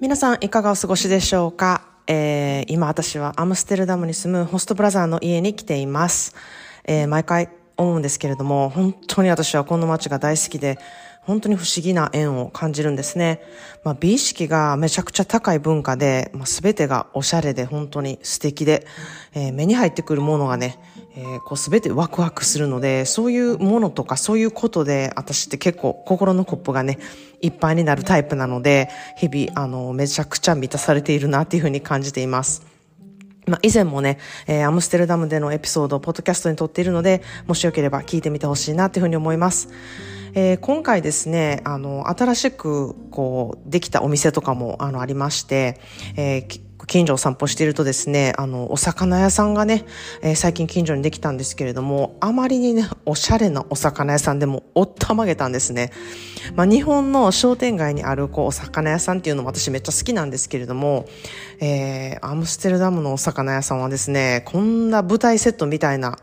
皆さんいかがお過ごしでしょうか、えー、今私はアムステルダムに住むホストブラザーの家に来ています。えー、毎回思うんですけれども、本当に私はこの街が大好きで、本当に不思議な縁を感じるんですね。まあ、美意識がめちゃくちゃ高い文化で、まあ、全てがおしゃれで本当に素敵で、えー、目に入ってくるものがね、えー、こう全てワクワクするので、そういうものとかそういうことで、私って結構心のコップがね、いっぱいになるタイプなので、日々、あの、めちゃくちゃ満たされているなっていうふうに感じています。まあ、以前もね、えー、アムステルダムでのエピソードをポッドキャストに撮っているので、もしよければ聞いてみてほしいなというふうに思います。えー、今回ですね、あの、新しく、こう、できたお店とかも、あの、ありまして、えー、近所を散歩しているとですね、あの、お魚屋さんがね、えー、最近近所にできたんですけれども、あまりにね、おしゃれなお魚屋さんでもおったまげたんですね。まあ、日本の商店街にある、こう、お魚屋さんっていうのも私めっちゃ好きなんですけれども、えー、アムステルダムのお魚屋さんはですね、こんな舞台セットみたいな、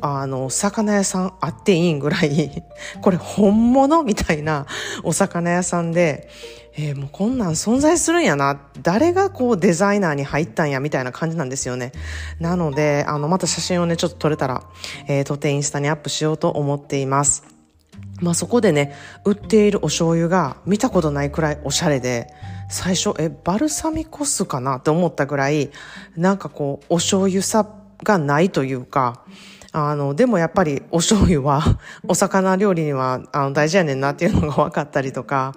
あの、お魚屋さんあっていいんぐらい、これ本物みたいなお魚屋さんで、えー、もうこんなん存在するんやな。誰がこうデザイナーに入ったんやみたいな感じなんですよね。なので、あの、また写真をね、ちょっと撮れたら、えー、撮ってインスタにアップしようと思っています。まあそこでね、売っているお醤油が見たことないくらいおしゃれで、最初、え、バルサミコ酢かなって思ったぐらい、なんかこう、お醤油さがないというか、あの、でもやっぱりお醤油はお魚料理にはあの大事やねんなっていうのが分かったりとか、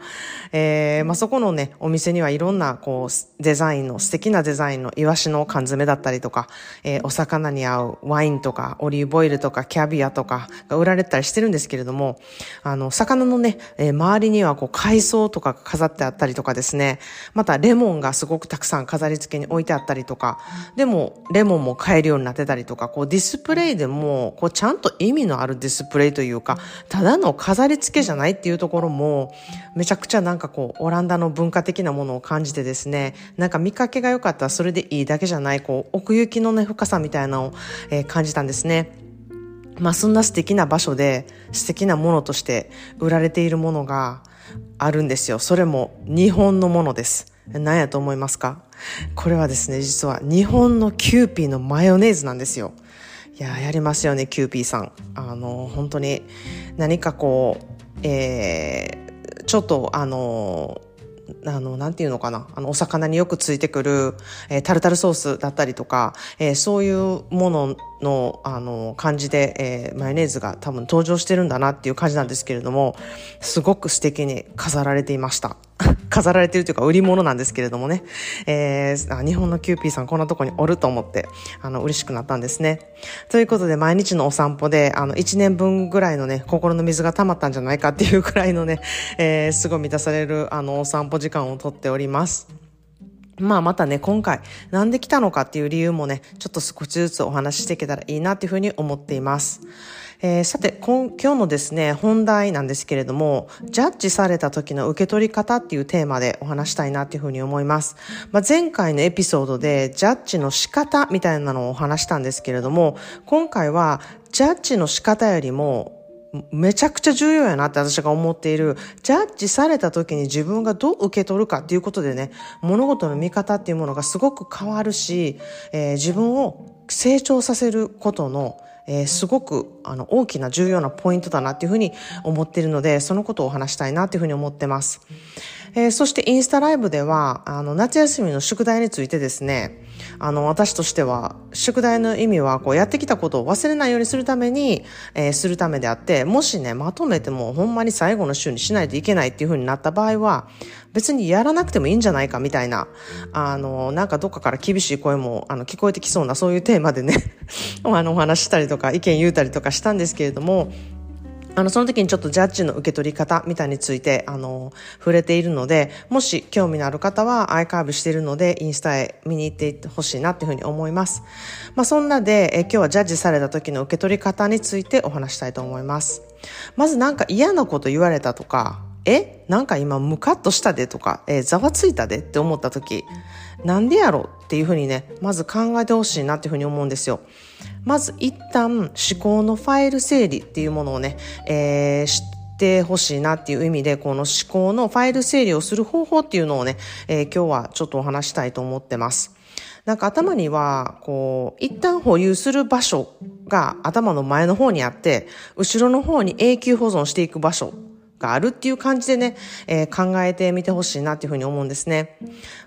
えー、まあ、そこのね、お店にはいろんなこうデザインの、素敵なデザインのイワシの缶詰だったりとか、えー、お魚に合うワインとかオリーブオイルとかキャビアとかが売られたりしてるんですけれども、あの、魚のね、えー、周りにはこう海藻とかが飾ってあったりとかですね、またレモンがすごくたくさん飾り付けに置いてあったりとか、でもレモンも買えるようになってたりとか、こうディスプレイでもも、こうちゃんと意味のあるディスプレイというか、ただの飾り付けじゃないっていうところも、めちゃくちゃなんかこう、オランダの文化的なものを感じてですね、なんか見かけが良かったらそれでいいだけじゃない、こう、奥行きのね、深さみたいなのを、えー、感じたんですね。まあそんな素敵な場所で素敵なものとして売られているものがあるんですよ。それも日本のものです。何やと思いますか？これはですね、実は日本のキューピーのマヨネーズなんですよ。いや、やりますよね、キューピーさん。あの、本当に何かこう、えー、ちょっとあの、あの、なんていうのかな。あの、お魚によくついてくる、えー、タルタルソースだったりとか、えー、そういうものの、あの、感じで、えー、マヨネーズが多分登場してるんだなっていう感じなんですけれども、すごく素敵に飾られていました。飾られてるというか売り物なんですけれどもね、えー、日本のキューピーさんこんなとこにおると思って、あの、嬉しくなったんですね。ということで、毎日のお散歩で、あの、1年分ぐらいのね、心の水が溜まったんじゃないかっていうくらいのね、えー、すごい満たされる、あの、お散歩時間をとっております。まあまたね、今回、なんで来たのかっていう理由もね、ちょっと少しずつお話ししていけたらいいなっていうふうに思っています。えー、さて今、日のですね、本題なんですけれども、ジャッジされた時の受け取り方っていうテーマでお話したいなっていうふうに思います。まあ、前回のエピソードで、ジャッジの仕方みたいなのをお話したんですけれども、今回は、ジャッジの仕方よりも、めちゃくちゃ重要やなって私が思っている、ジャッジされた時に自分がどう受け取るかっていうことでね、物事の見方っていうものがすごく変わるし、えー、自分を成長させることのえー、すごくあの大きな重要なポイントだなっていうふうに思っているので、そのことをお話したいなっていうふうに思ってます。えー、そしてインスタライブでは、あの、夏休みの宿題についてですね、あの、私としては、宿題の意味は、こう、やってきたことを忘れないようにするために、えー、するためであって、もしね、まとめても、ほんまに最後の週にしないといけないっていうふうになった場合は、別にやらなくてもいいんじゃないかみたいな、あの、なんかどっかから厳しい声も、あの、聞こえてきそうな、そういうテーマでね あの、お話したりとか、意見言うたりとかしたんですけれども、あの、その時にちょっとジャッジの受け取り方みたいについて、あの、触れているので、もし興味のある方はアイカーブしているので、インスタへ見に行ってほしいなっていうふうに思います。まあ、そんなで、え今日はジャッジされた時の受け取り方についてお話したいと思います。まずなんか嫌なこと言われたとか、え？なんか今ムカッとしたでとか、え、ざわついたでって思った時、なんでやろっていうふうにね、まず考えてほしいなっていうふうに思うんですよ。まず一旦思考のファイル整理っていうものをね、えー、てほしいなっていう意味で、この思考のファイル整理をする方法っていうのをね、えー、今日はちょっとお話したいと思ってます。なんか頭には、こう、一旦保有する場所が頭の前の方にあって、後ろの方に永久保存していく場所があるっていう感じでね、えー、考えてみてほしいなっていうふうに思うんですね。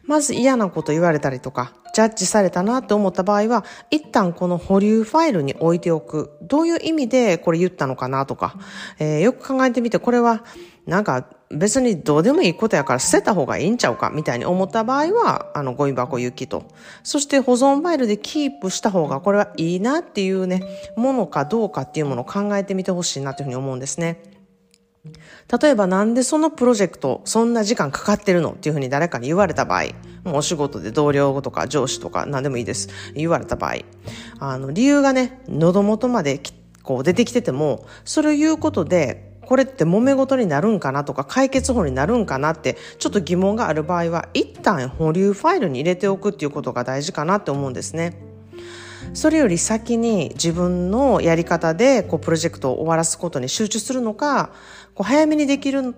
まず嫌なこと言われたりとか、ジャッジされたなって思った場合は、一旦この保留ファイルに置いておく。どういう意味でこれ言ったのかなとか、えー、よく考えてみて、これはなんか別にどうでもいいことやから捨てた方がいいんちゃうかみたいに思った場合は、あの、ゴミ箱行きと。そして保存ファイルでキープした方がこれはいいなっていうね、ものかどうかっていうものを考えてみてほしいなというふうに思うんですね。例えばなんでそのプロジェクトそんな時間かかってるのっていうふうに誰かに言われた場合、もうお仕事で同僚とか上司とか何でもいいです。言われた場合、あの、理由がね、喉元までこう出てきてても、それを言うことで、これって揉め事になるんかなとか解決法になるんかなってちょっと疑問がある場合は一旦保留ファイルに入れておくっていうことが大事かなって思うんですね。それより先に自分のやり方でこうプロジェクトを終わらすことに集中するのか、こう早めにできる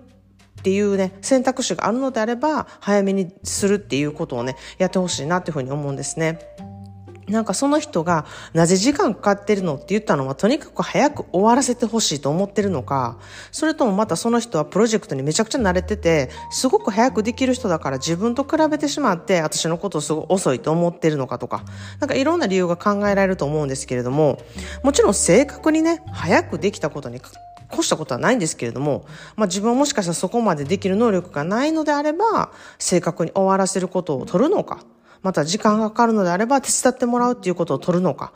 っていうね、選択肢があるのであれば、早めにするっていうことをね、やってほしいなっていうふうに思うんですね。なんかその人がなぜ時間かかってるのって言ったのはとにかく早く終わらせてほしいと思ってるのか、それともまたその人はプロジェクトにめちゃくちゃ慣れてて、すごく早くできる人だから自分と比べてしまって私のことをすごい遅いと思ってるのかとか、なんかいろんな理由が考えられると思うんですけれども、もちろん正確にね、早くできたことに越したことはないんですけれども、まあ自分はもしかしたらそこまでできる能力がないのであれば、正確に終わらせることを取るのか、また時間がかかるのであれば手伝ってもらうっていうことを取るのか、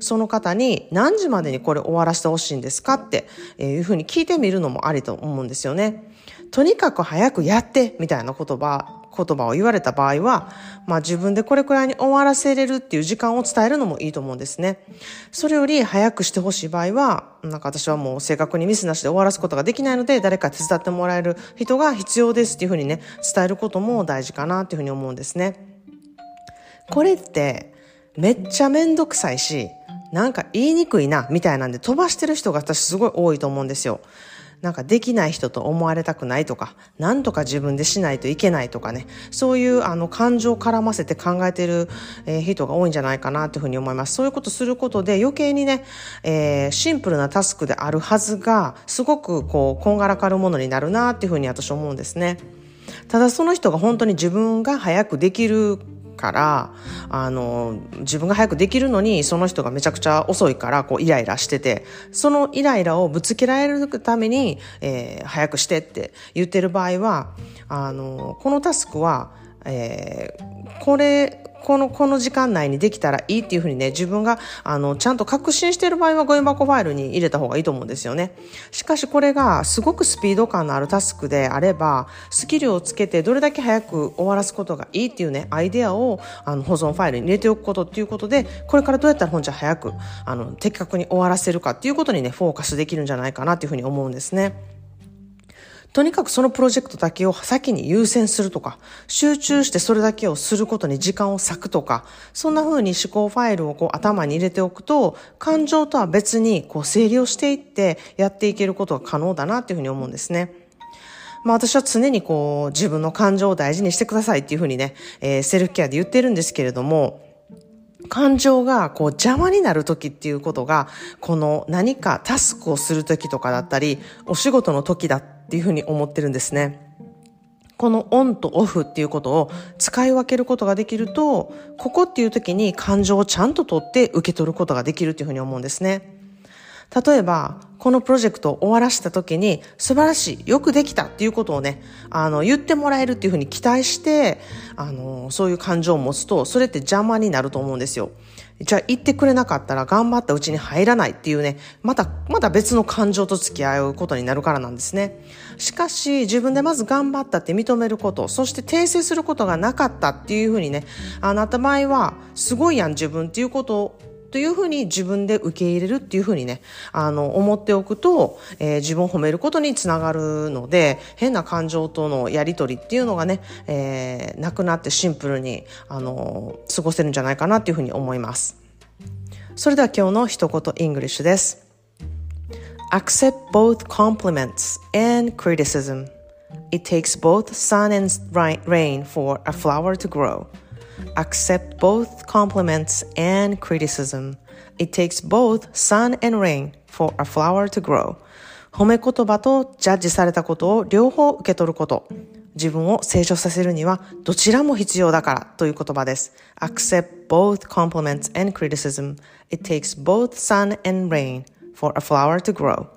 その方に何時までにこれ終わらせてほしいんですかっていうふうに聞いてみるのもありと思うんですよね。とにかく早くやってみたいな言葉、言葉を言われた場合は、まあ自分でこれくらいに終わらせれるっていう時間を伝えるのもいいと思うんですね。それより早くしてほしい場合は、なんか私はもう正確にミスなしで終わらすことができないので、誰か手伝ってもらえる人が必要ですっていうふうにね、伝えることも大事かなっていうふうに思うんですね。これってめっちゃめんどくさいし、なんか言いにくいな、みたいなんで飛ばしてる人が私すごい多いと思うんですよ。なんかできない人と思われたくないとか、なんとか自分でしないといけないとかね、そういうあの感情を絡ませて考えてる、え人が多いんじゃないかなというふうに思います。そういうことすることで余計にね、えー、シンプルなタスクであるはずが、すごくこう、こんがらかるものになるなっていうふうに私思うんですね。ただその人が本当に自分が早くできるから、あの、自分が早くできるのに、その人がめちゃくちゃ遅いから、こう、イライラしてて、そのイライラをぶつけられるために、えー、早くしてって言ってる場合は、あの、このタスクは、えー、これ、この、この時間内にできたらいいっていうふうにね、自分が、あの、ちゃんと確信している場合はゴミ箱ファイルに入れた方がいいと思うんですよね。しかしこれがすごくスピード感のあるタスクであれば、スキルをつけてどれだけ早く終わらすことがいいっていうね、アイデアをあの保存ファイルに入れておくことっていうことで、これからどうやったら本じゃ早く、あの、的確に終わらせるかっていうことにね、フォーカスできるんじゃないかなっていうふうに思うんですね。とにかくそのプロジェクトだけを先に優先するとか、集中してそれだけをすることに時間を割くとか、そんな風に思考ファイルをこう頭に入れておくと、感情とは別にこう整理をしていってやっていけることが可能だなっていうふうに思うんですね。まあ私は常にこう自分の感情を大事にしてくださいっていうふうにね、えー、セルフケアで言ってるんですけれども、感情がこう邪魔になる時っていうことが、この何かタスクをする時とかだったり、お仕事の時だったっていうふうに思ってるんですね。このオンとオフっていうことを使い分けることができると、ここっていう時に感情をちゃんと取って受け取ることができるっていうふうに思うんですね。例えば、このプロジェクトを終わらせた時に、素晴らしい、よくできたっていうことをね、あの、言ってもらえるっていうふうに期待して、あの、そういう感情を持つと、それって邪魔になると思うんですよ。じゃあ言ってくれなかったら頑張ったうちに入らないっていうね、また、また別の感情と付き合うことになるからなんですね。しかし、自分でまず頑張ったって認めること、そして訂正することがなかったっていうふうにね、あなた場合は、すごいやん自分っていうことをというふうに自分で受け入れるっていうふうにね、あの、思っておくと、えー、自分を褒めることにつながるので、変な感情とのやりとりっていうのがね、えー、なくなってシンプルに、あの、過ごせるんじゃないかなっていうふうに思います。それでは今日の一言イングリッシュです。Accept both compliments and criticism. It takes both sun and rain for a flower to grow. Accept both compliments and criticism. It takes both sun and rain for a flower to grow. 褒め言葉とジャッジされたことを両方受け取ること。自分を成長させるにはどちらも必要だからという言葉です。Accept both compliments and criticism. It takes both sun and rain for a flower to grow.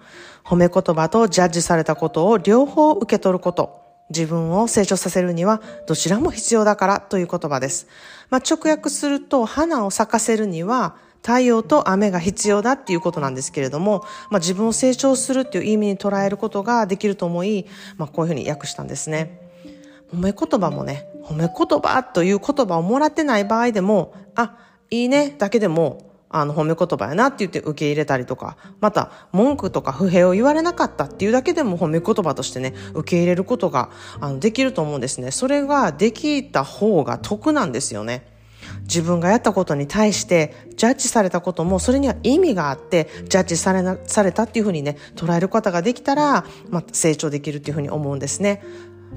褒め言葉とジャッジされたことを両方受け取ること。自分を成長させるにはどちらも必要だからという言葉です。まあ、直訳すると花を咲かせるには太陽と雨が必要だっていうことなんですけれども、まあ、自分を成長するっていう意味に捉えることができると思い、まあ、こういうふうに訳したんですね。褒め言葉もね、褒め言葉という言葉をもらってない場合でも、あ、いいねだけでもあの、褒め言葉やなって言って受け入れたりとか、また、文句とか不平を言われなかったっていうだけでも褒め言葉としてね、受け入れることが、あの、できると思うんですね。それができた方が得なんですよね。自分がやったことに対してジャッジされたこともそれには意味があってジャッジされなされたっていうふうにね捉えることができたら、まあ、成長できるっていうふうに思うんですね。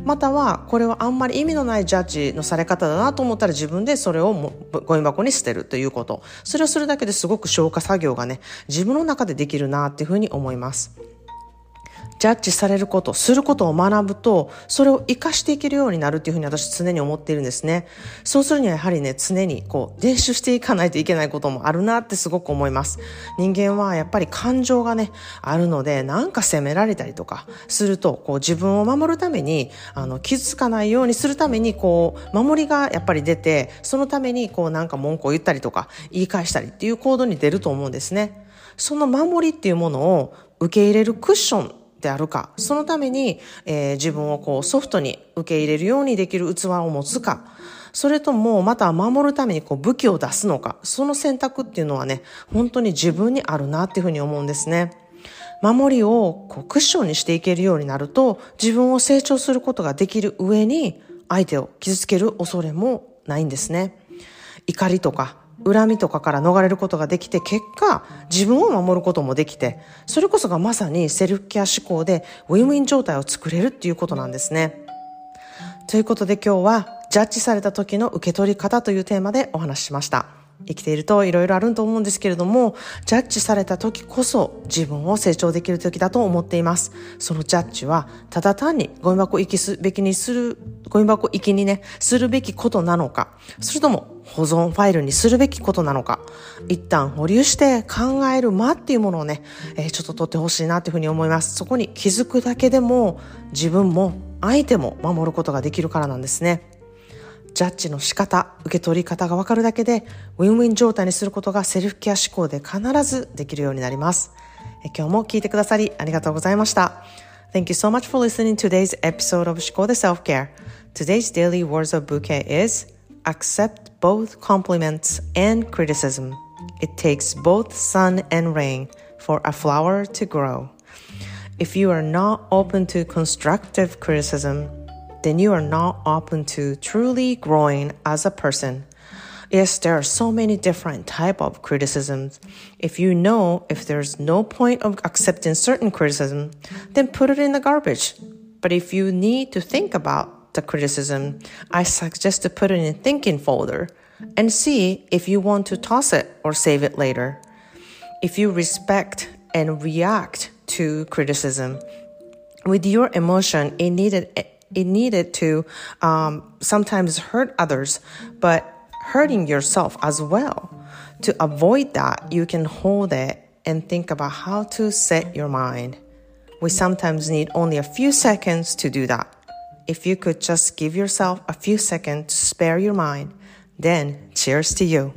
またはこれはあんまり意味のないジャッジのされ方だなと思ったら自分でそれをゴミ箱に捨てるということそれをするだけですごく消化作業がね自分の中でできるなっていうふうに思います。ジャッジされること、することを学ぶと、それを活かしていけるようになるっていうふうに私常に思っているんですね。そうするにはやはりね、常にこう、練習していかないといけないこともあるなってすごく思います。人間はやっぱり感情がね、あるので、なんか責められたりとかすると、こう自分を守るために、あの、傷つかないようにするために、こう、守りがやっぱり出て、そのためにこうなんか文句を言ったりとか、言い返したりっていう行動に出ると思うんですね。その守りっていうものを受け入れるクッションであるか、そのために、えー、自分をこうソフトに受け入れるようにできる器を持つか、それともまた守るためにこう武器を出すのか、その選択っていうのはね、本当に自分にあるなっていうふうに思うんですね。守りをこうクッションにしていけるようになると、自分を成長することができる上に、相手を傷つける恐れもないんですね。怒りとか恨みとかから逃れることができて、結果、自分を守ることもできて、それこそがまさにセルフケア思考でウィンウィン状態を作れるっていうことなんですね。ということで今日は、ジャッジされた時の受け取り方というテーマでお話ししました。生きていると色々あると思うんですけれども、ジャッジされた時こそ自分を成長できる時だと思っています。そのジャッジは、ただ単にゴミ箱行きすべきにする、ゴミ箱行きにね、するべきことなのか、それとも保存ファイルにするべきことなのか、一旦保留して考える間っていうものをね、えー、ちょっと取ってほしいなというふうに思います。そこに気づくだけでも自分も相手も守ることができるからなんですね。ジャッジの仕方、受け取り方がわかるだけで、ウィンウィン状態にすることがセルフケア思考で必ずできるようになります。今日も聞いてくださりありがとうございました。Thank you so much for listening to today's episode of 思考で Self-Care. Today's daily words of bouquet is accept both compliments and criticism. It takes both sun and rain for a flower to grow. If you are not open to constructive criticism, then you are not open to truly growing as a person. Yes, there are so many different type of criticisms. If you know if there's no point of accepting certain criticism, then put it in the garbage. But if you need to think about the criticism, I suggest to put it in a thinking folder and see if you want to toss it or save it later. If you respect and react to criticism with your emotion, it needed it needed to um, sometimes hurt others, but hurting yourself as well. To avoid that, you can hold it and think about how to set your mind. We sometimes need only a few seconds to do that. If you could just give yourself a few seconds to spare your mind, then cheers to you.